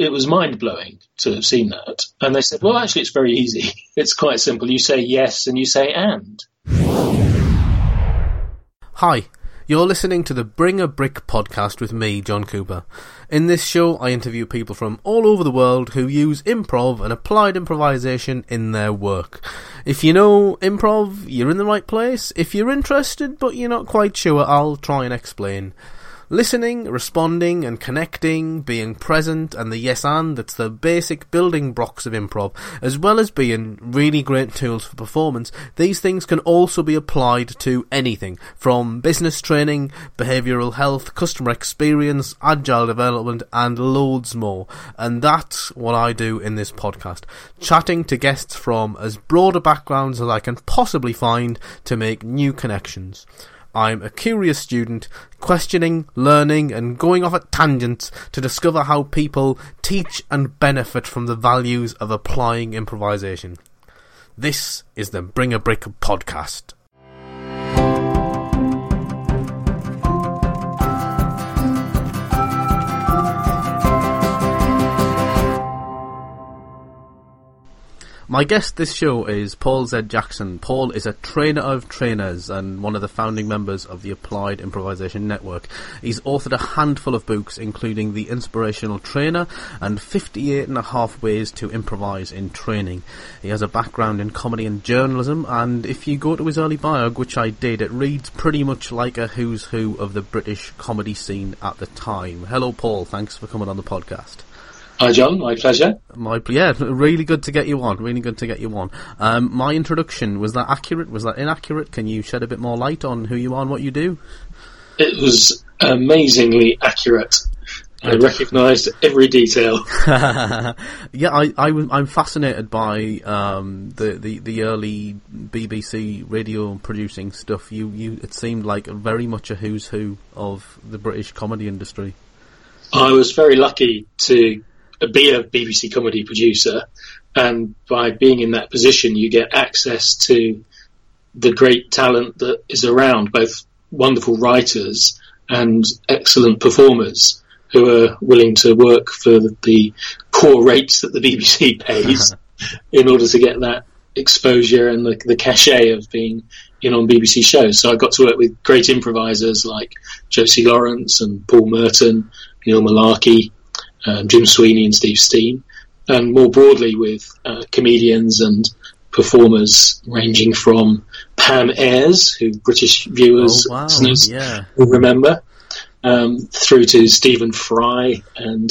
it was mind blowing to have seen that. And they said, well, actually, it's very easy. It's quite simple. You say yes and you say and. Hi, you're listening to the Bring a Brick podcast with me, John Cooper. In this show, I interview people from all over the world who use improv and applied improvisation in their work. If you know improv, you're in the right place. If you're interested but you're not quite sure, I'll try and explain. Listening, responding, and connecting, being present, and the yes and, that's the basic building blocks of improv, as well as being really great tools for performance, these things can also be applied to anything, from business training, behavioural health, customer experience, agile development, and loads more. And that's what I do in this podcast, chatting to guests from as broad a backgrounds as I can possibly find to make new connections. I'm a curious student, questioning, learning, and going off at tangents to discover how people teach and benefit from the values of applying improvisation. This is the Bring a Brick podcast. My guest this show is Paul Z. Jackson. Paul is a trainer of trainers and one of the founding members of the Applied Improvisation Network. He's authored a handful of books, including The Inspirational Trainer and 58 and a half Ways to Improvise in Training. He has a background in comedy and journalism, and if you go to his early biog, which I did, it reads pretty much like a who's who of the British comedy scene at the time. Hello, Paul. Thanks for coming on the podcast. Hi, John. My pleasure. My yeah, really good to get you on. Really good to get you on. Um, my introduction was that accurate? Was that inaccurate? Can you shed a bit more light on who you are and what you do? It was amazingly accurate. I recognised every detail. yeah, I, I, am fascinated by um, the, the the early BBC radio producing stuff. You, you, it seemed like very much a who's who of the British comedy industry. I was very lucky to be a BBC comedy producer, and by being in that position, you get access to the great talent that is around, both wonderful writers and excellent performers who are willing to work for the poor rates that the BBC pays in order to get that exposure and the, the cachet of being in on BBC shows. So I got to work with great improvisers like Josie Lawrence and Paul Merton, Neil Mullarkey, um, Jim Sweeney and Steve Steen, and more broadly with uh, comedians and performers ranging from Pam Ayres, who British viewers oh, wow. yeah. will remember, um, through to Stephen Fry and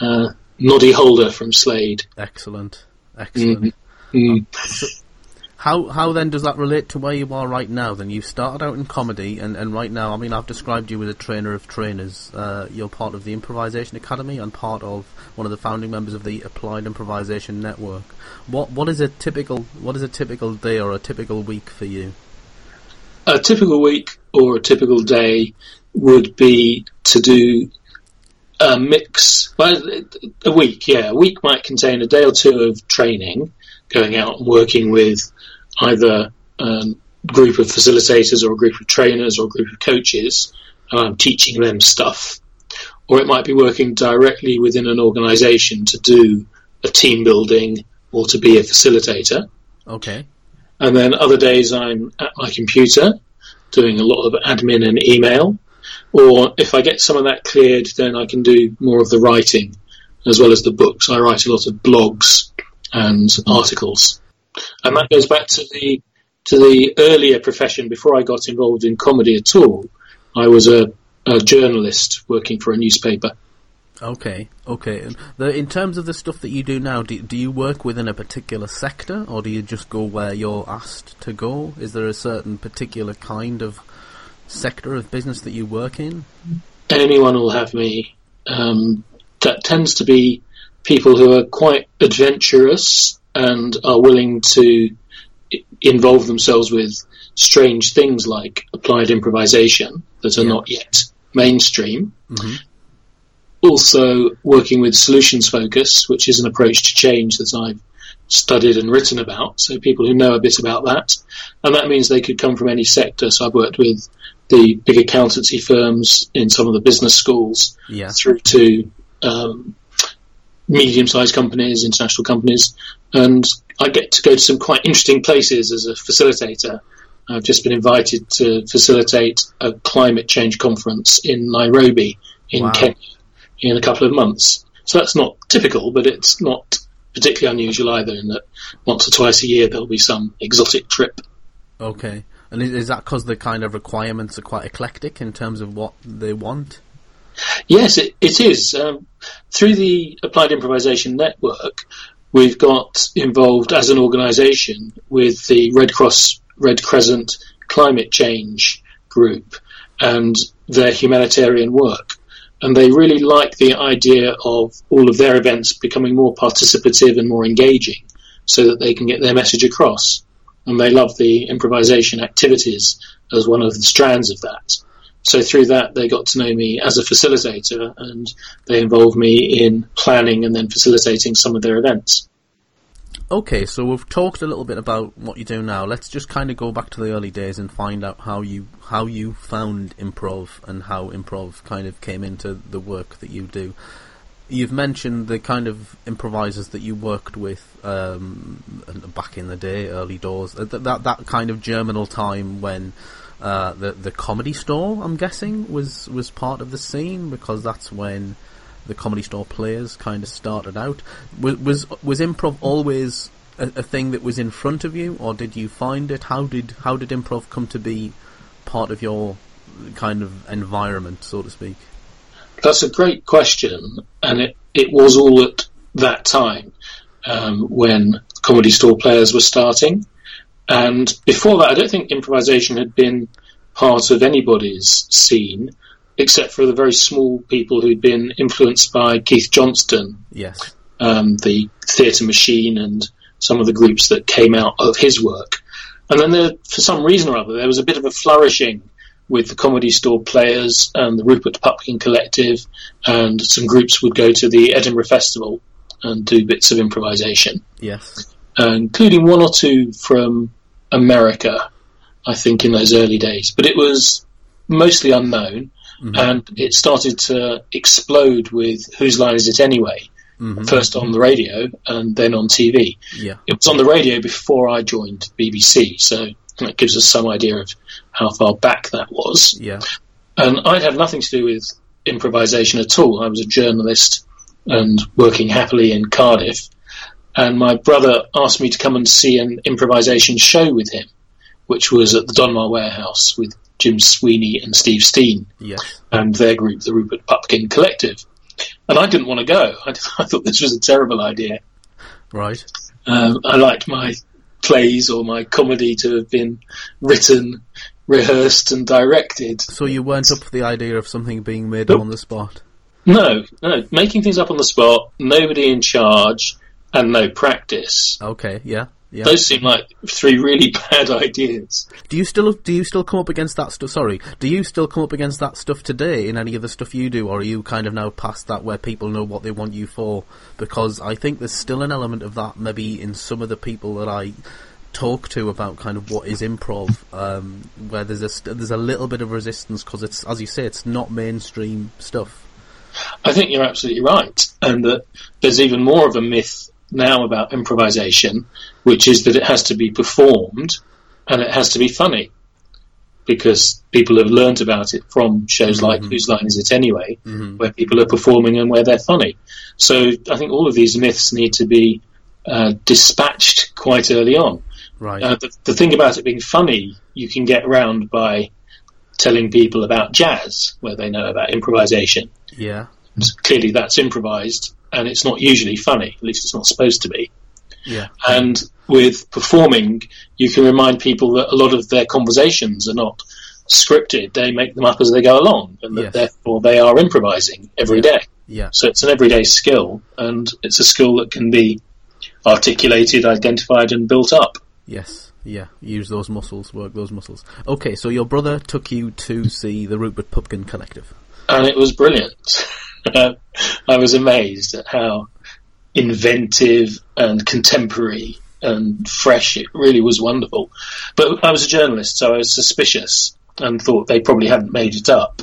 uh, Noddy Holder from Slade. Excellent, excellent. Mm-hmm. Mm. How how then does that relate to where you are right now? Then you've started out in comedy, and, and right now, I mean, I've described you as a trainer of trainers. Uh, you're part of the Improvisation Academy and part of one of the founding members of the Applied Improvisation Network. What what is a typical what is a typical day or a typical week for you? A typical week or a typical day would be to do a mix. Well, a week, yeah, a week might contain a day or two of training, going out and working with either um, group of facilitators or a group of trainers or a group of coaches, and I'm teaching them stuff. Or it might be working directly within an organization to do a team building or to be a facilitator. Okay. And then other days I'm at my computer doing a lot of admin and email. Or if I get some of that cleared, then I can do more of the writing as well as the books. I write a lot of blogs and articles and that goes back to the to the earlier profession before I got involved in comedy at all. I was a, a journalist working for a newspaper. Okay, okay. The, in terms of the stuff that you do now, do, do you work within a particular sector, or do you just go where you're asked to go? Is there a certain particular kind of sector of business that you work in? Anyone will have me. Um, that tends to be people who are quite adventurous and are willing to involve themselves with strange things like applied improvisation that are yeah. not yet mainstream. Mm-hmm. Also, working with solutions focus, which is an approach to change that I've studied and written about. So, people who know a bit about that. And that means they could come from any sector. So, I've worked with the big accountancy firms in some of the business schools yeah. through to um, medium-sized companies, international companies, and I get to go to some quite interesting places as a facilitator. I've just been invited to facilitate a climate change conference in Nairobi in Wow. Kenya in a couple of months. So that's not typical, but it's not particularly unusual either in that once or twice a year there'll be some exotic trip. Okay. And is, is that because the kind of requirements are quite eclectic in terms of what they want? Yes, it, it is. Um, through the Applied Improvisation Network, we've got involved as an organisation with the Red Cross, Red Crescent Climate Change Group and their humanitarian work. And they really like the idea of all of their events becoming more participative and more engaging so that they can get their message across. And they love the improvisation activities as one of the strands of that. So through that, they got to know me as a facilitator, and they involved me in planning and then facilitating some of their events. Okay, so we've talked a little bit about what you do now. Let's just kind of go back to the early days and find out how you how you found improv and how improv kind of came into the work that you do. You've mentioned the kind of improvisers that you worked with um, back in the day, early doors. That that, that kind of germinal time when uh, the the comedy store, I'm guessing, was was part of the scene because that's when the comedy store players kind of started out. Was was, was improv always a, a thing that was in front of you, or did you find it? How did how did improv come to be part of your kind of environment, so to speak? That's a great question, and it, it was all at that time um, when comedy store players were starting. And before that, I don't think improvisation had been part of anybody's scene, except for the very small people who'd been influenced by Keith Johnstone Yes. um, the Theatre Machine and some of the groups that came out of his work. And then there, for some reason or other, there was a bit of a flourishing with the Comedy Store Players and the Rupert Pupkin Collective, and some groups would go to the Edinburgh Festival and do bits of improvisation, Yes. uh, including one or two from America, I think, in those early days. But it was mostly unknown, and it started to explode with Whose Line Is It Anyway? Mhm. first on the radio and then on TV. Yeah. It was on the radio before I joined BBC, so that gives us some idea of how far back that was. Yeah. And I'd had nothing to do with improvisation at all. I was a journalist and working happily in Cardiff. And my brother asked me to come and see an improvisation show with him, which was at the Donmar Warehouse with Jim Sweeney and Steve Steen Yes. and their group, the Rupert Pupkin Collective. And I didn't want to go. I, I thought this was a terrible idea. Right. Um, I liked my plays or my comedy to have been written, rehearsed, and directed. So you weren't up for the idea of something being made Nope. on the spot. No, no, making things up on the spot, nobody in charge, and no practice. Okay. Yeah. Yeah. Those seem like three really bad ideas. Do you still do you still come up against that stuff? Sorry, do you still come up against that stuff today in any of the stuff you do, or are you kind of now past that where people know what they want you for? Because I think there's still an element of that maybe in some of the people that I talk to about kind of what is improv, um, where there's a st- there's a little bit of resistance because it's as you say, it's not mainstream stuff. I think you're absolutely right, and that there's even more of a myth now about improvisation, which is that it has to be performed and it has to be funny, because people have learnt about it from shows like Whose Line Is It Anyway, where people are performing and where they're funny. So I think all of these myths need to be uh, dispatched quite early on. Right. Uh, the, the thing about it being funny, you can get around by telling people about jazz, where they know about improvisation yeah. clearly that's improvised and it's not usually funny, at least it's not supposed to be. Yeah. And with performing, you can remind people that a lot of their conversations are not scripted, they make them up as they go along, and that Yes. therefore they are improvising every day. Yeah. So it's an everyday skill, and it's a skill that can be articulated, identified, and built up. Yes, yeah. Use those muscles, work those muscles. Okay, so your brother took you to see the Rupert Pupkin Collective. and it was brilliant. I was amazed at how inventive and contemporary and fresh it really was wonderful. But I was a journalist, so I was suspicious and thought they probably hadn't made it up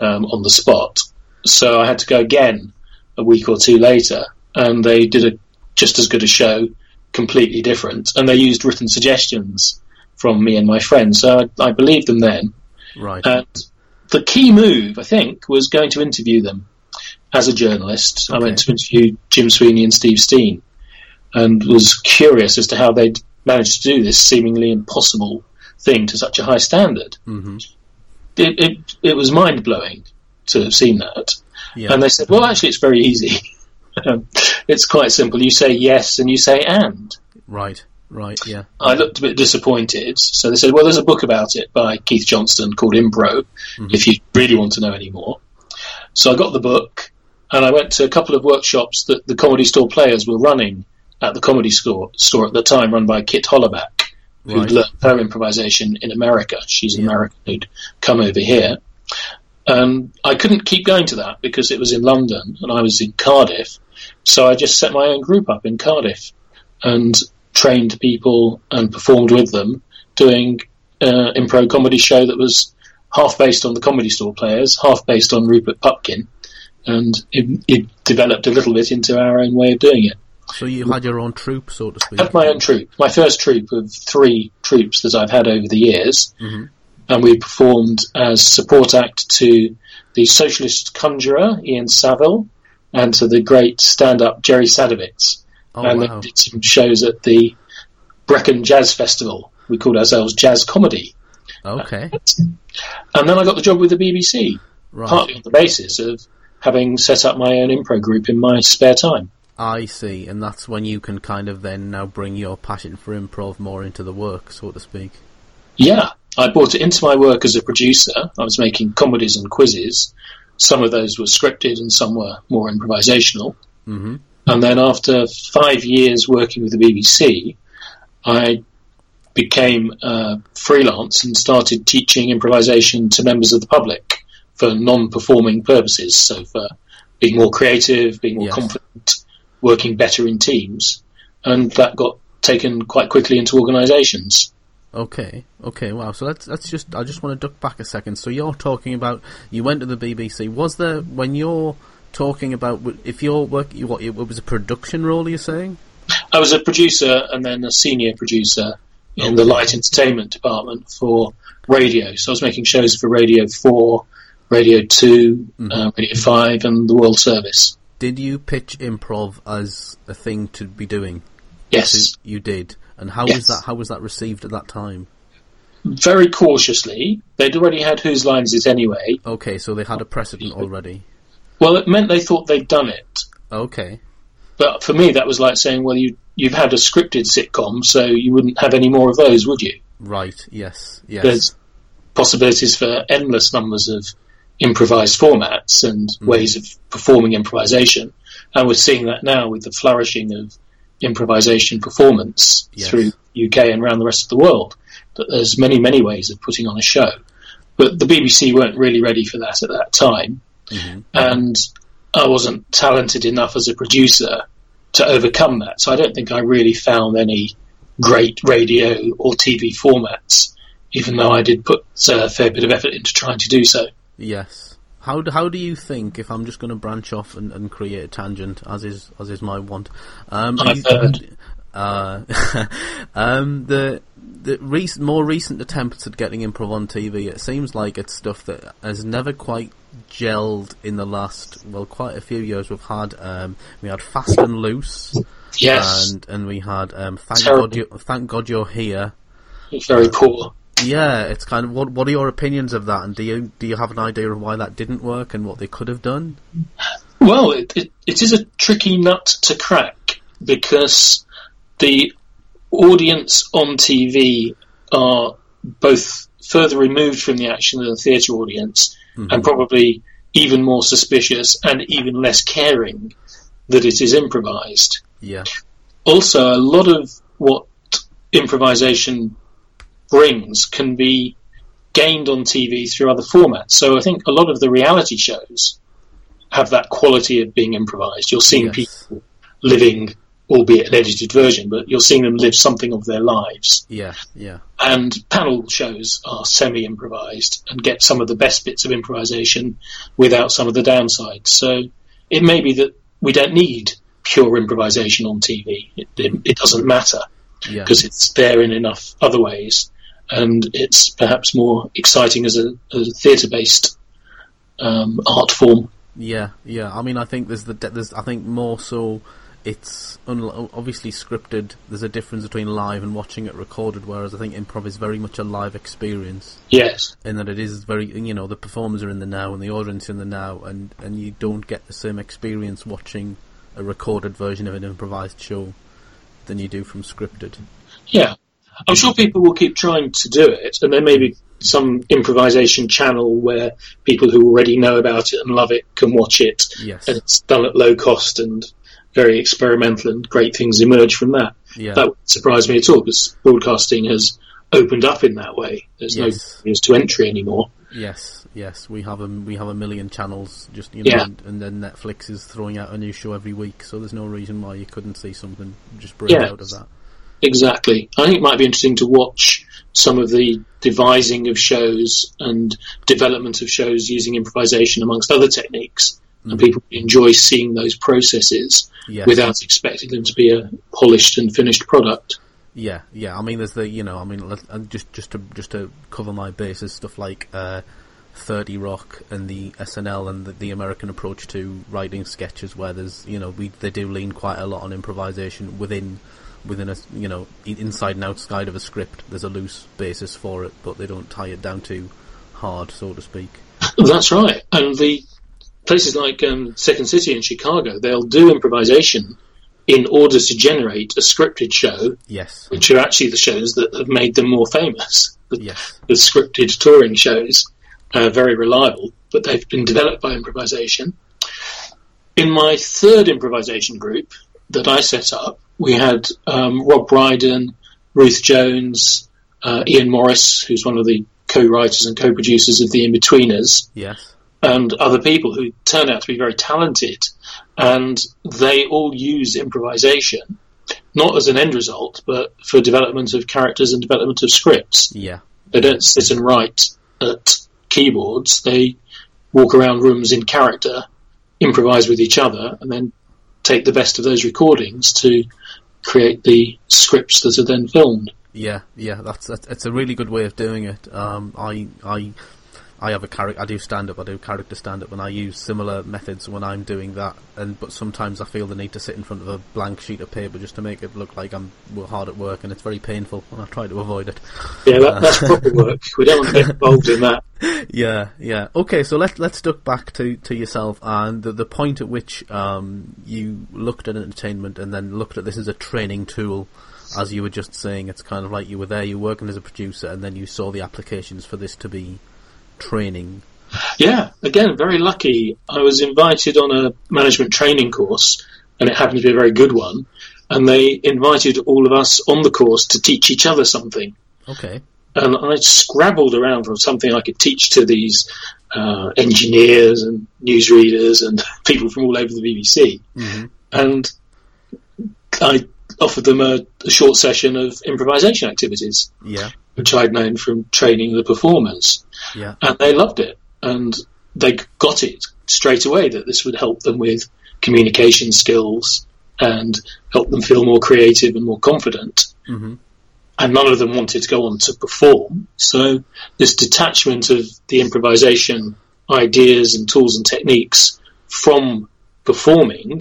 um, on the spot. So I had to go again a week or two later and they did a just as good a show, completely different, and they used written suggestions from me and my friends. So I, I believed them then. Right. And the key move, I think, was going to interview them as a journalist. I went to interview Jim Sweeney and Steve Steen, and was curious as to how they'd managed to do this seemingly impossible thing to such a high standard. hmm It, it, it was mind blowing to have seen that. Yeah. And they said, well, actually, it's very easy. Um, it's quite simple. You say yes and you say and. right. Right. Yeah. I looked a bit disappointed. So they said, well, there's a book about it by Keith Johnstone called Impro, if you really want to know any more. So I got the book and I went to a couple of workshops that the Comedy Store players were running at the Comedy Store, store at the time, run by Kit Hollerbach, who'd Right. learned her improvisation in America. She's Yeah. American who'd come over here. And I couldn't keep going to that because it was in London and I was in Cardiff. So I just set my own group up in Cardiff and trained people and performed with them doing uh, improv comedy show that was half based on the comedy store players, half based on Rupert Pupkin, and it, it developed a little bit into our own way of doing it. So you had your own troupe, so to speak. I had my own troupe, my first troupe of three troupes that I've had over the years, Mhm. and we performed as support act to the socialist conjurer Ian Saville and to the great stand-up Jerry Sadowitz, Oh and wow. did some shows at the Brecon Jazz Festival. We called ourselves Jazz Comedy. Okay. And then I got the job with the BBC, Right. partly on the basis of having set up my own improv group in my spare time. I see, and that's when you can kind of then now bring your passion for improv more into the work, so to speak. Yeah, I brought it into my work as a producer. I was making comedies and quizzes. Some of those were scripted and some were more improvisational. hmm And then after five years working with the BBC, I became uh, freelance and started teaching improvisation to members of the public for non-performing purposes. So for being more creative, being more Yes. confident, working better in teams. And that got taken quite quickly into organisations. Okay, okay, wow. So let's let's just I just want to duck back a second. So you're talking about you went to the BBC. Was there when you're talking about if you're work you what it was a production role you're saying? I was a producer and then a senior producer in the light entertainment department for radio. So I was making shows for Radio 4, Radio 2, uh, Radio 5, and the World Service. Did you pitch improv as a thing to be doing? Yes, You did. And how was that how was that received at that time? very cautiously. They'd already had Whose Lines Is Anyway. Okay, so they had a precedent already. Well, it meant they thought they'd done it. Okay. But for me, that was like saying, well, you, you've had a scripted sitcom, so you wouldn't have any more of those, would you? Right. Yes. Yes. there's possibilities for endless numbers of improvised formats and ways of performing improvisation. And we're seeing that now with the flourishing of improvisation performance Yes. through UK and around the rest of the world. That there's many, many ways of putting on a show. But the BBC weren't really ready for that at that time. Mhm. And I wasn't talented enough as a producer to overcome that. So I don't think I really found any great radio or TV formats, even though I did put uh, a fair bit of effort into trying to do so. Yes. How do, how do you think if I'm just going to branch off and, and create a tangent as is as is my want? Um, uh, um, the the recent, more recent attempts at getting improv on TV, it seems like it's stuff that has never quite gelled in the last well quite a few years. We've had um, we had Fast and Loose, Yes, and and we had um, thank Terrible. God you thank God you're here. it's very poor. Yeah, it's kind of what what are your opinions of that, and do you do you have an idea of why that didn't work and what they could have done? Well, it, it, it is a tricky nut to crack because the audience on TV are both further removed from the action than the theatre audience mm-hmm. and probably even more suspicious and even less caring that it is improvised. Yeah, Also, a lot of what improvisation brings can be gained on TV through other formats. So I think a lot of the reality shows have that quality of being improvised. You're seeing Yes. people living, albeit an edited version, but you're seeing them live something of their lives. yeah, yeah, And panel shows are semi-improvised and get some of the best bits of improvisation without some of the downsides. So it may be that we don't need pure improvisation on TV. It, it, it doesn't matter Yeah. because it's there in enough other ways, and it's perhaps more exciting as a, a theatre-based um, art form. Yeah, yeah. I mean, I think there's the de- there's I think more so it's un- obviously scripted. There's a difference between live and watching it recorded, whereas I think improv is very much a live experience Yes, in that it is very you know the performers are in the now and the audience in the now, and and you don't get the same experience watching a recorded version of an improvised show than you do from scripted. yeah. I'm sure people will keep trying to do it, and there may be some improvisation channel where people who already know about it and love it can watch it, Yes. and it's done at low cost and very experimental, and great things emerge from that. Yeah. That wouldn't surprise me at all because broadcasting has opened up in that way. There's Yes. no barriers to entry anymore. Yes, yes, we have a we have a million channels, just you know, Yeah. and, and then Netflix is throwing out a new show every week, so there's no reason why you couldn't see something just break Yeah. out of that. Exactly. I think it might be interesting to watch some of the devising of shows and development of shows using improvisation amongst other techniques. And people enjoy seeing those processes Yeah, without expecting them to be a polished and finished product. yeah, yeah. I mean, there's the you know, I mean, just just to just to cover my bases, stuff like uh, Thirty Rock and the SNL and the, the American approach to writing sketches, where there's you know we they do lean quite a lot on improvisation within within a you know inside and outside of a script. There's a loose basis for it, but they don't tie it down too hard, so to speak. That's right. And the places like um, Second City in Chicago, they'll do improvisation in order to generate a scripted show, Yes, which are actually the shows that have made them more famous. The, yes, the scripted touring shows are very reliable, but they've been developed by improvisation. In my third improvisation group that I set up, we had um, Rob Brydon, Ruth Jones, uh, Iain Morris, who's one of the co-writers and co-producers of The Inbetweeners, yes, and other people who turned out to be very talented, and they all use improvisation, not as an end result, but for development of characters and development of scripts. yeah, They don't sit and write at keyboards. They walk around rooms in character, improvise with each other, and then take the best of those recordings to create the scripts that are then filmed. yeah, yeah. That's, it's a really good way of doing it. Um, I I I have a character. I do stand up. I do character stand up, and I use similar methods when I'm doing that. And but sometimes I feel the need to sit in front of a blank sheet of paper just to make it look like I'm w- hard at work, and it's very painful. And I try to avoid it. Yeah, that, that's proper work. We don't want to get involved in that. yeah, yeah. Okay, so let's let's duck back to, to yourself and the, the point at which um, you looked at entertainment and then looked at this as a training tool. As you were just saying, it's kind of like you were there, you were working as a producer, and then you saw the applications for this to be training. Yeah, again, very lucky. I was invited on a management training course, and it happened to be a very good one. And they invited all of us on the course to teach each other something. Okay. And I scrabbled around for something I could teach to these uh, engineers and newsreaders and people from all over the BBC. hmm And I offered them a, a short session of improvisation activities, Yeah, which I'd known from training the performers. Yeah, and they loved it. And they got it straight away that this would help them with communication skills and help them feel more creative and more confident. Hmm and none of them wanted to go on to perform. So this detachment of the improvisation ideas and tools and techniques from performing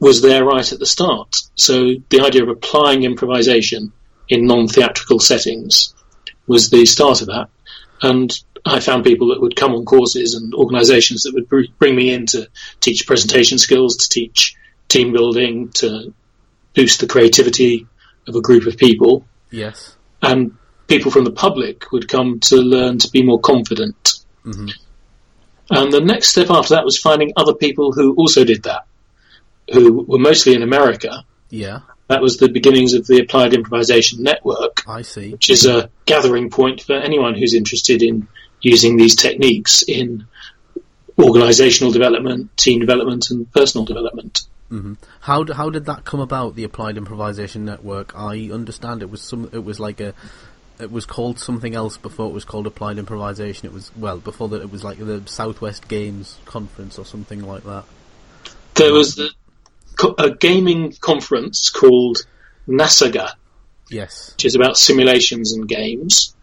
was there right at the start. So the idea of applying improvisation in non-theatrical settings was the start of that. And I found people that would come on courses and organisations that would br- bring me in to teach presentation skills, to teach team building, to boost the creativity of a group of people, yes, and people from the public would come to learn to be more confident. hmm And the next step after that was finding other people who also did that, who were mostly in America. yeah. That was the beginnings of the Applied Improvisation Network, I see. which is a gathering point for anyone who's interested in using these techniques in organizational development, team development, and personal development. hmm How how did that come about? The Applied Improvisation Network. I understand it was some. It was like a. It was called something else before it was called Applied Improvisation. It was well before that. It was like the Southwest Games Conference or something like that. There was the a gaming conference called NASAGA, Yes. which is about simulations and games.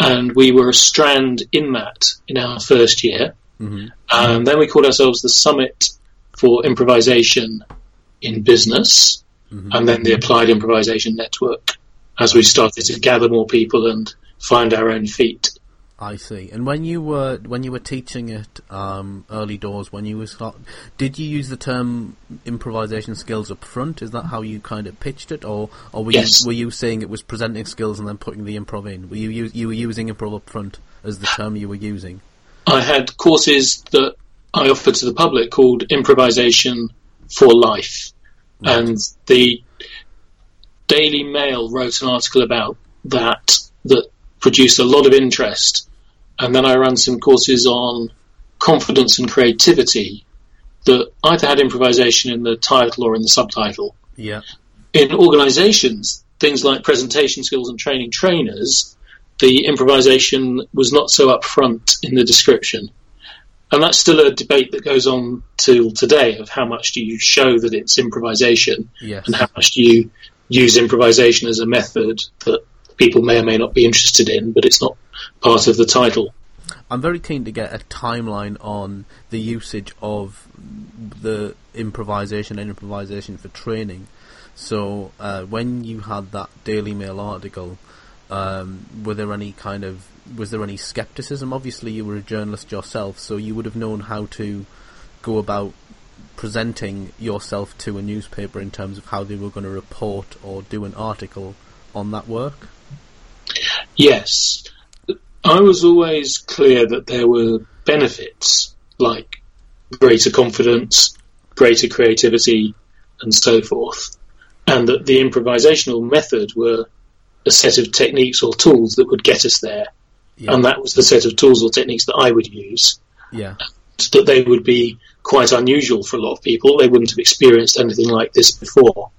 And we were a strand in that in our first year. hmm And then we called ourselves the Summit for Improvisation in Business, and then the Applied Improvisation Network as we started to gather more people and find our own feet. I see. And when you were when you were teaching it um, early doors, when you was did you use the term improvisation skills up front? Is that how you kind of pitched it, or or were Yes. you were you saying it was presenting skills and then putting the improv in? Were you you were using improv up front as the term you were using? I had courses that I offered to the public called Improvisation for Life. And the Daily Mail wrote an article about that that produced a lot of interest. And then I ran some courses on confidence and creativity that either had improvisation in the title or in the subtitle. Yeah. In organizations, things like presentation skills and training trainers, the improvisation was not so upfront in the description. And that's still a debate that goes on till today of how much do you show that it's improvisation Yes. and how much do you use improvisation as a method that people may or may not be interested in, but it's not part of the title. I'm very keen to get a timeline on the usage of the improvisation and improvisation for training. So, uh, when you had that Daily Mail article, um, were there any kind of was there any skepticism? Obviously, you were a journalist yourself, so you would have known how to go about presenting yourself to a newspaper in terms of how they were going to report or do an article on that work. Yes. I was always clear that there were benefits like greater confidence, greater creativity, and so forth, and that the improvisational method were a set of techniques or tools that would get us there, Yeah. and that was the set of tools or techniques that I would use. yeah. That they would be quite unusual for a lot of people. They wouldn't have experienced anything like this before.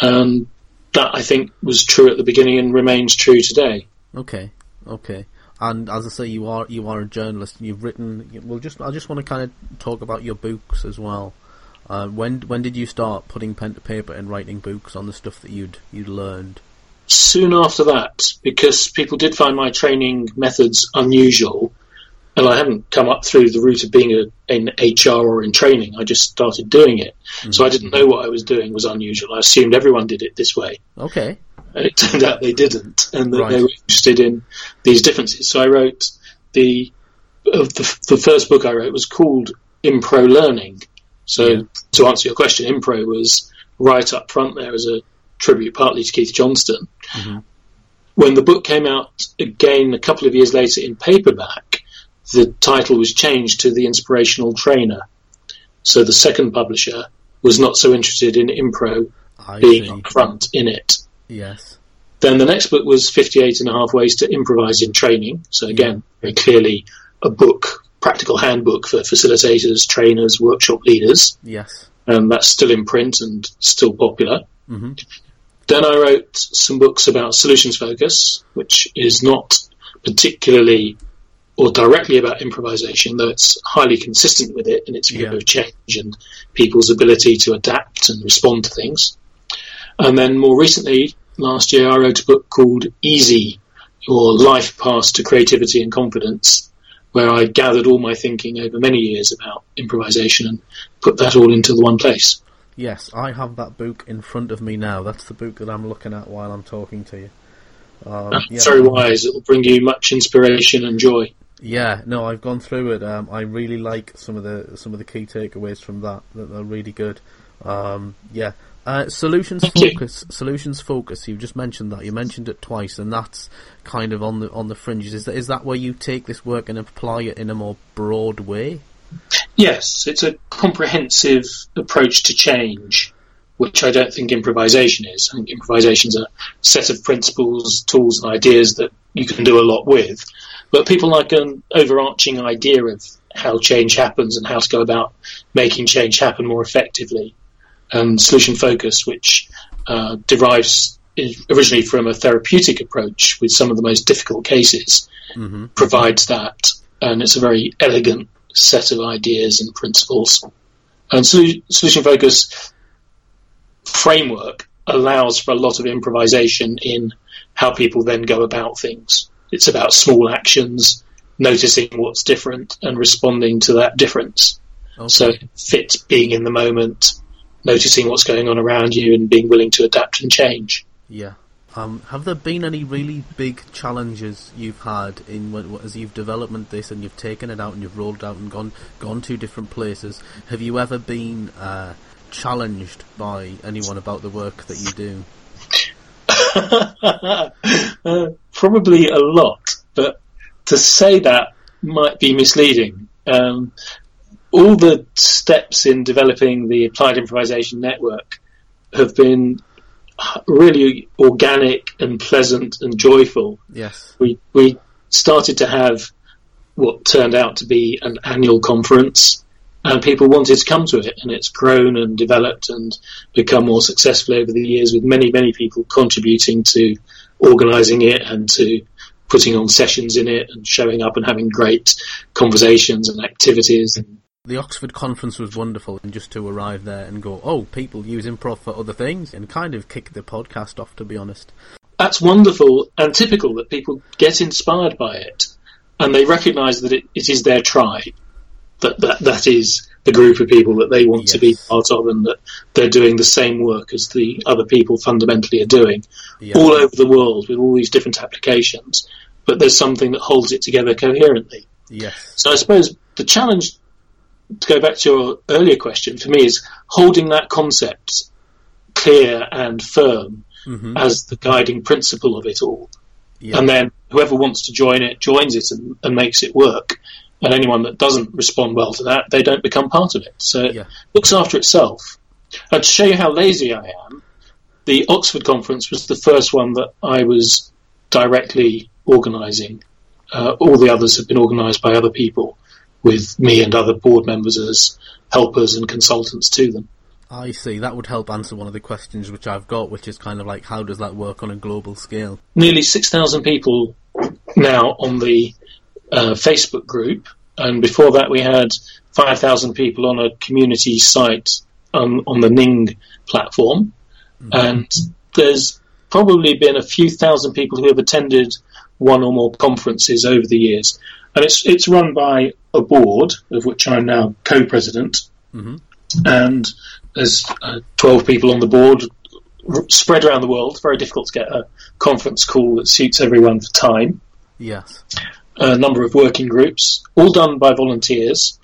And that I think was true at the beginning and remains true today. Okay, okay. And as I say, you are you are a journalist. and You've written. Well, just I just want to kind of talk about your books as well. Uh, when when did you start putting pen to paper and writing books on the stuff that you'd you'd learned? soon after that, because people did find my training methods unusual, and I hadn't come up through the route of being a, in HR or in training. I just started doing it, so I didn't know what I was doing was unusual. I assumed everyone did it this way, Okay, it turned out they didn't, and that they were interested in these differences. So I wrote the uh, the, the first book I wrote was called Impro Learning. So Yeah. to answer your question, Impro was right up front there as a tribute, partly to Keith Johnstone. Mhm. When the book came out again a couple of years later in paperback, the title was changed to The Inspirational Trainer. So the second publisher was not so interested in Impro I being see. front in it. Yes, Then the next book was 58 and a half ways to improvise in training. So again, very clearly a book, practical handbook for facilitators, trainers, workshop leaders. yes. And that's still in print and still popular. hmm Then I wrote some books about solutions focus, which is not particularly or directly about improvisation, though it's highly consistent with it in its view Yeah. of change and people's ability to adapt and respond to things. And then more recently, last year, I wrote a book called Easy, Your Lifepass to Creativity and Confidence, where I gathered all my thinking over many years about improvisation and put that all into the one place. Yes, I have that book in front of me now. That's the book that I'm looking at while I'm talking to you. Um, That's yeah. very wise. It will bring you much inspiration and joy. Yeah, no, I've gone through it. Um, I really like some of the some of the key takeaways from that. That they're really good. Um, yeah, uh, solutions focus. Solutions focus. You just mentioned that. You mentioned it twice, and that's kind of on the on the fringes. Is that is that where you take this work and apply it in a more broad way? Yes, it's a comprehensive approach to change, which I don't think improvisation is. I think improvisation's a set of principles, tools, and ideas that you can do a lot with. But people like an overarching idea of how change happens and how to go about making change happen more effectively. And solution focus, which uh, derives originally from a therapeutic approach with some of the most difficult cases, mm-hmm. provides that, and it's a very elegant set of ideas and principles. And solu- solution focus framework allows for a lot of improvisation in how people then go about things. It's about small actions, noticing what's different and responding to that difference. Okay. So it fits being in the moment, noticing what's going on around you and being willing to adapt and change. Yeah. Um, have there been any really big challenges you've had in as you've developed this and you've taken it out and you've rolled out and gone gone to different places? Have you ever been uh, challenged by anyone about the work that you do? uh, probably a lot, but to say that might be misleading. Um, all the steps in developing the applied improvisation network have been really organic and pleasant and joyful. Yes. We we started to have what turned out to be an annual conference, and people wanted to come to it, and it's grown and developed and become more successful over the years, with many many people contributing to organising it and to putting on sessions in it and showing up and having great conversations and activities and The Oxford conference was wonderful, and just to arrive there and go, oh, people use improv for other things, and kind of kick the podcast off, to be honest. that's wonderful and typical that people get inspired by it and they recognise that it, it is their tribe, that, that that is the group of people that they want to be part of and that they're doing the same work as the other people fundamentally are doing Yeah. all over the world with all these different applications, but there's something that holds it together coherently. Yes. So I suppose the challenge, to go back to your earlier question, for me is holding that concept clear and firm hmm as the guiding principle of it all. Yeah. And then whoever wants to join it joins it and, and makes it work. And anyone that doesn't respond well to that, they don't become part of it. So it Yeah. looks after itself. And to show you how lazy I am, the Oxford conference was the first one that I was directly organising. Uh, all the others have been organised by other people, with me and other board members as helpers and consultants to them. I see. That would help answer one of the questions which I've got, which is kind of like, how does that work on a global scale? nearly 6,000 people now on the uh, Facebook group, and before that we had 5,000 people on a community site on, on the Ning platform, and there's probably been a few thousand people who have attended one or more conferences over the years, and it's it's run by a board of which I'm now co-president, hmm and there's uh, 12 people on the board r- spread around the world. Very difficult to get a conference call that suits everyone for time. Yes. A number of working groups, all done by volunteers.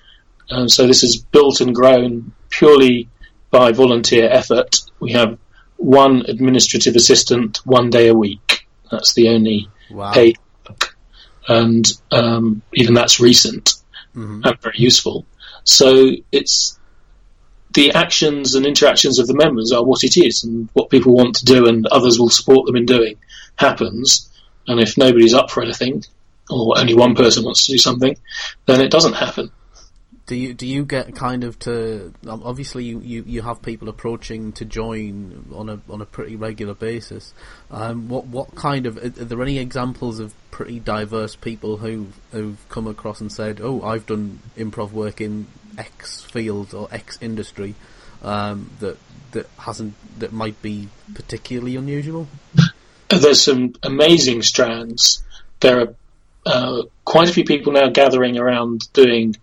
Um, so this is built and grown purely by volunteer effort. We have one administrative assistant one day a week. That's the only Wow. paid work. And um, even that's recent hmm and very useful. So it's the actions and interactions of the members are what it is, and what people want to do, and others will support them in doing happens. And if nobody's up for anything, or only one person wants to do something, then it doesn't happen. Do you do you get kind of to obviously you, you, you have people approaching to join on a on a pretty regular basis. Um, what what kind of are there any examples of pretty diverse people who who've come across and said, "Oh, I've done improv work in X field or X industry," um, that that hasn't that might be particularly unusual. There's some amazing strands. There are uh, quite a few people now gathering around doing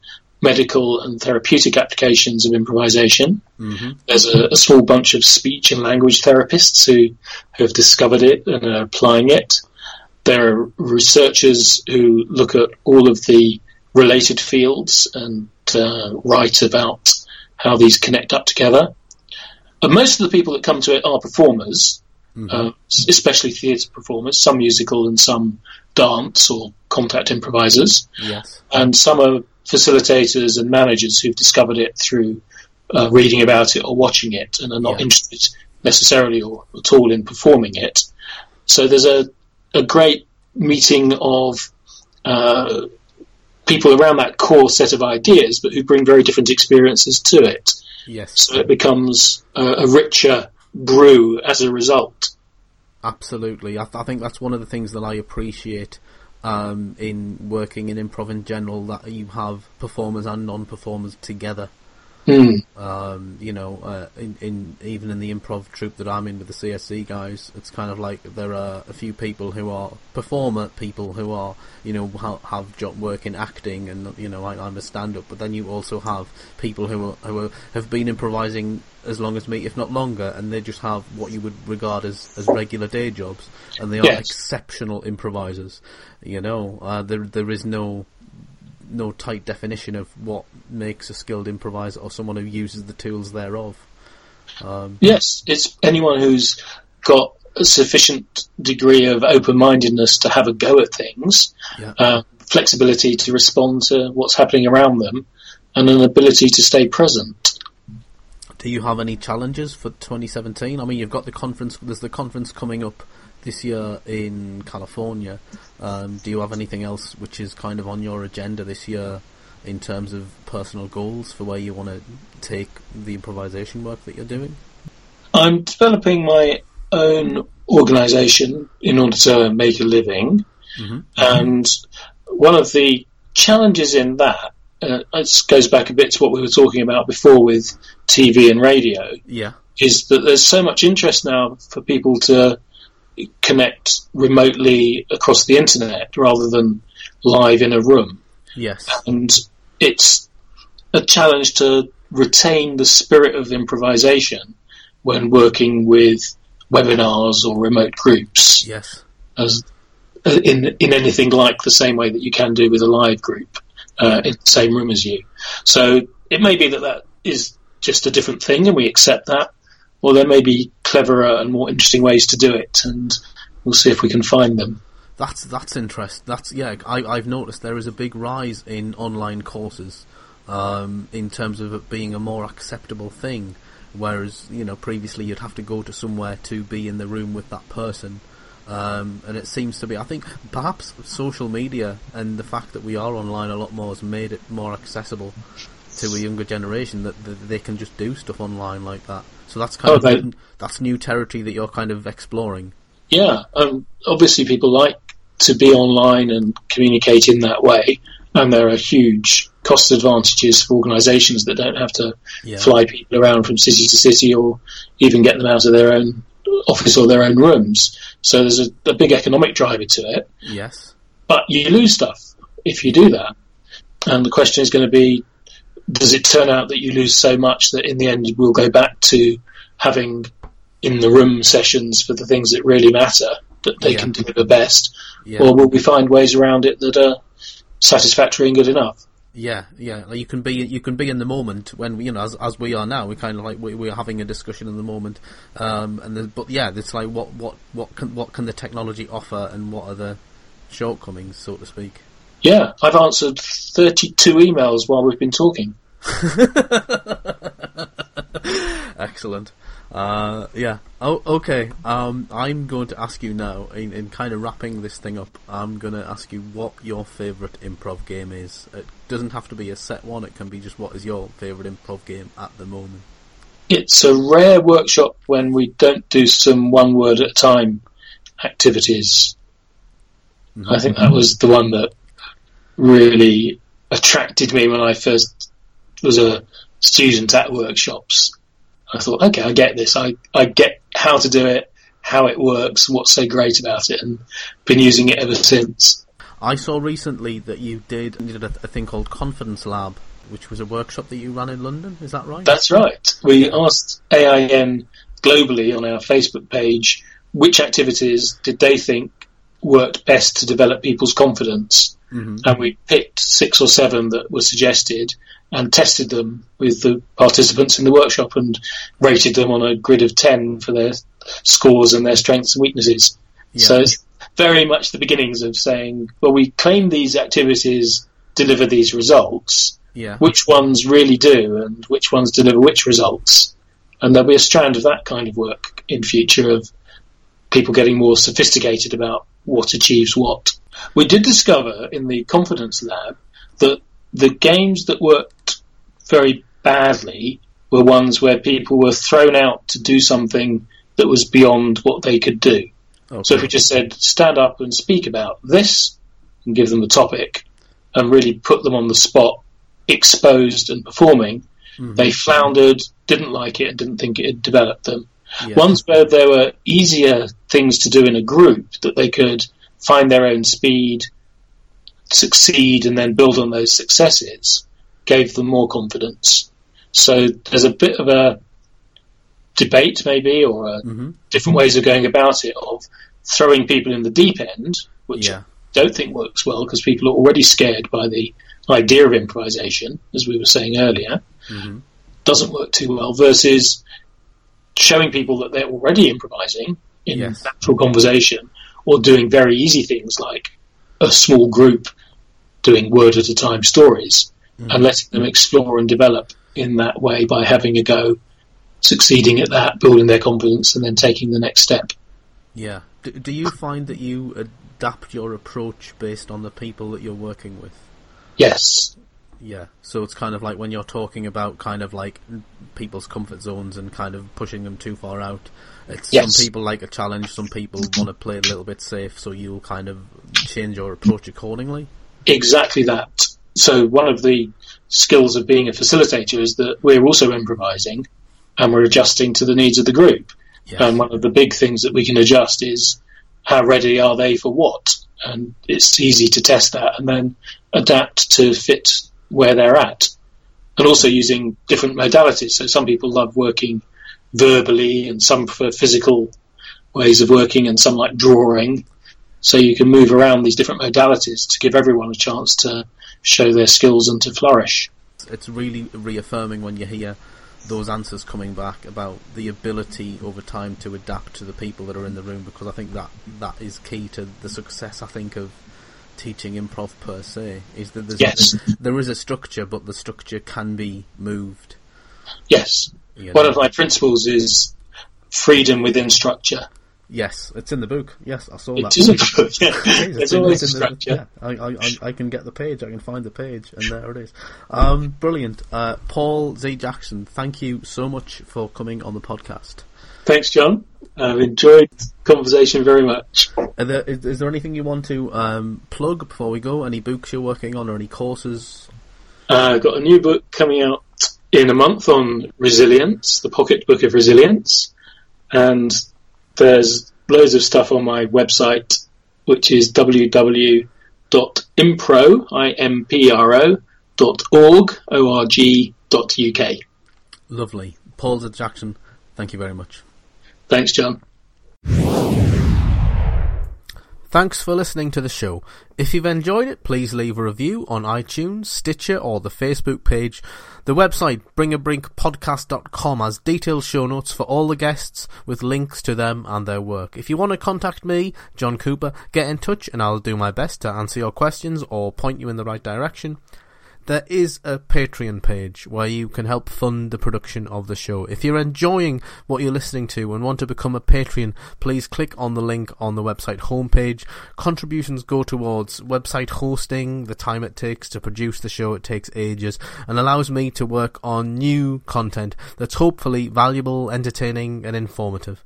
medical and therapeutic applications of improvisation. hmm There's a, a small bunch of speech and language therapists who, who have discovered it and are applying it. There are researchers who look at all of the related fields and uh, write about how these connect up together. And most of the people that come to it are performers, uh, especially theatre performers, some musical and some dance or contact improvisers Yes. and some are facilitators and managers who've discovered it through uh, reading about it or watching it and are not Yeah. interested necessarily or at all in performing it. So there's a, a great meeting of uh, people around that core set of ideas, but who bring very different experiences to it. Yes. So it becomes a, a richer brew as a result. Absolutely. I, th- I think that's one of the things that I appreciate um, in working in improv in general, that you have performers and non-performers together. Mm. Um, you know, uh, in, in even in the improv troupe that I'm in with the CSC guys, it's kind of like there are a few people who are performer people who are, you know, ha- have job work in acting, and you know, I, I'm a stand-up. But then you also have people who are, who are, have been improvising as long as me, if not longer, and they just have what you would regard as, as regular day jobs, and they are Yes. exceptional improvisers. You know, uh, there there is no no tight definition of what makes a skilled improviser or someone who uses the tools thereof. Um, Yes, it's anyone who's got a sufficient degree of open-mindedness to have a go at things, Yeah. uh, flexibility to respond to what's happening around them, and an ability to stay present. do you have any challenges for 2017? I mean, you've got the conference. There's the conference coming up this year in California. Um, do you have anything else which is kind of on your agenda this year in terms of personal goals for where you want to take the improvisation work that you're doing? I'm developing my own organisation in order to make a living, Mhm. and one of the challenges in that uh, it goes back a bit to what we were talking about before with TV and radio. Yeah. is that there's so much interest now for people to connect remotely across the internet rather than live in a room. Yes. And it's a challenge to retain the spirit of improvisation when working with webinars or remote groups Yes. as in in anything like the same way that you can do with a live group uh, in the same room as you. So it may be that that is just a different thing, and we accept that, or there may be cleverer and more interesting ways to do it, and we'll see if we can find them. That's that's interest. That's yeah. I, I've noticed there is a big rise in online courses, um, in terms of it being a more acceptable thing. Whereas you know previously you'd have to go to somewhere to be in the room with that person, um, and it seems to be. I think perhaps social media and the fact that we are online a lot more has made it more accessible to a younger generation that, that they can just do stuff online like that. So that's kind Oh, of they- new- that's new territory that you're kind of exploring. Yeah, um, obviously people like to be online and communicate in that way, and there are huge cost advantages for organisations that don't have to Yeah. fly people around from city to city or even get them out of their own office or their own rooms. So there's a, a big economic driver to it, Yes. but you lose stuff if you do that. And the question is going to be, does it turn out that you lose so much that in the end we'll go back to having in the room sessions for the things that really matter that they Yeah. can deliver best, Yeah. or will we find ways around it that are satisfactory and good enough? Yeah, yeah. Like you can be you can be in the moment when you know as as we are now. We kind of like we, we're having a discussion in the moment, um, and the, but yeah, it's like what what what can what can the technology offer, and what are the shortcomings, so to speak. Yeah, I've answered 32 emails while we've been talking. Excellent. Uh, yeah. Oh, okay. Um, I'm going to ask you now, in, in kind of wrapping this thing up, I'm going to ask you what your favourite improv game is. It doesn't have to be a set one, it can be just what is your favourite improv game at the moment. It's a rare workshop when we don't do some one word at a time activities. I think that was the one that really attracted me when I first was a student at workshops. I thought, okay, I get this. I, I get how to do it, how it works, what's so great about it, and been using it ever since. I saw recently that you did, you did a, a thing called Confidence Lab, which was a workshop that you ran in London. Is that right? That's right. We asked AIN globally on our Facebook page which activities did they think worked best to develop people's confidence. Mhm. And we picked six or seven that were suggested and tested them with the participants in the workshop and rated them on a grid of 10 for their scores and their strengths and weaknesses. Yeah. So it's very much the beginnings of saying, well, we claim these activities deliver these results yeah. which ones really do and which ones deliver which results. And there'll be a strand of that kind of work in future of people getting more sophisticated about what achieves what. We did discover in the confidence lab that the games that worked very badly were ones where people were thrown out to do something that was beyond what they could do. Okay. So if we just said, stand up and speak about this, and give them the topic, and really put them on the spot, exposed and performing, Mm-hmm. They floundered, didn't like it, and didn't think it had developed them. Yeah. Ones where there were easier things to do in a group that they could find their own speed, succeed, and then build on those successes gave them more confidence. So there's a bit of a debate, maybe, or mm-hmm. different ways of going about it, of throwing people in the deep end, which Yeah. I don't think works well because people are already scared by the idea of improvisation, as we were saying earlier. Mhm. Doesn't work too well versus showing people that they're already improvising in Yes. natural conversation or doing very easy things like a small group doing word at a time stories mm. and letting them explore and develop in that way by having a go, succeeding at that, building their confidence, and then taking the next step. Yeah. Do, do you find that you adapt your approach based on the people that you're working with? Yes, Yeah. So it's kind of like when you're talking about kind of like people's comfort zones and kind of pushing them too far out. It's Yes. some people like a challenge, some people want to play a little bit safe, so you'll kind of change your approach accordingly. exactly that. So one of the skills of being a facilitator is that we're also improvising and we're adjusting to the needs of the group. Yes. And one of the big things that we can adjust is how ready are they for what? And it's easy to test that and then adapt to fit where they're at. And also using different modalities. So some people love working verbally and some prefer physical ways of working and some like drawing. So you can move around these different modalities to give everyone a chance to show their skills and to flourish. it's really reaffirming when you hear those answers coming back about the ability over time to adapt to the people that are in the room because I think that that is key to the success I think of teaching improv per se is that there's Yes. there is a structure but the structure can be moved Yes. You One of my principles is freedom within structure. yes it's in the book yes I saw that It is a book, yeah. It in- always in the- structure. yeah, I, I, I, can get the page. I can find the page, and there it is. Um, brilliant, uh, Paul Z Jackson. Thank you so much for coming on the podcast. Thanks, John. I've enjoyed the conversation very much. There, is, is there anything you want to um, plug before we go? Any books you're working on, or any courses? Uh, I've got a new book coming out in a month on resilience, the pocket book of resilience. And there's loads of stuff on my website, which is www.impro, I-M-P-R-O, dot org, O-R-G, dot UK. Lovely, Paul Jackson. Thank you very much. Thanks, John. Thanks for listening to the show. If you've enjoyed it, please leave a review on iTunes, Stitcher, or the Facebook page. The website, bringabrinkpodcast.com, has detailed show notes for all the guests with links to them and their work. If you want to contact me, John Cooper, get in touch and I'll do my best to answer your questions or point you in the right direction. There is a Patreon page where you can help fund the production of the show. If you're enjoying what you're listening to and want to become a Patreon, please click on the link on the website homepage. Contributions go towards website hosting, the time it takes to produce the show, it takes ages, and allows me to work on new content that's hopefully valuable, entertaining, and informative.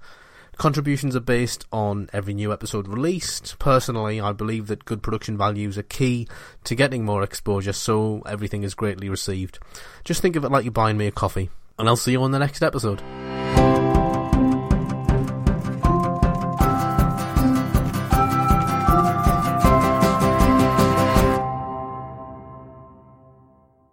Contributions are based on every new episode released. Personally, I believe that good production values are key to getting more exposure, so everything is greatly received. Just think of it like you're buying me a coffee, and I'll see you on the next episode.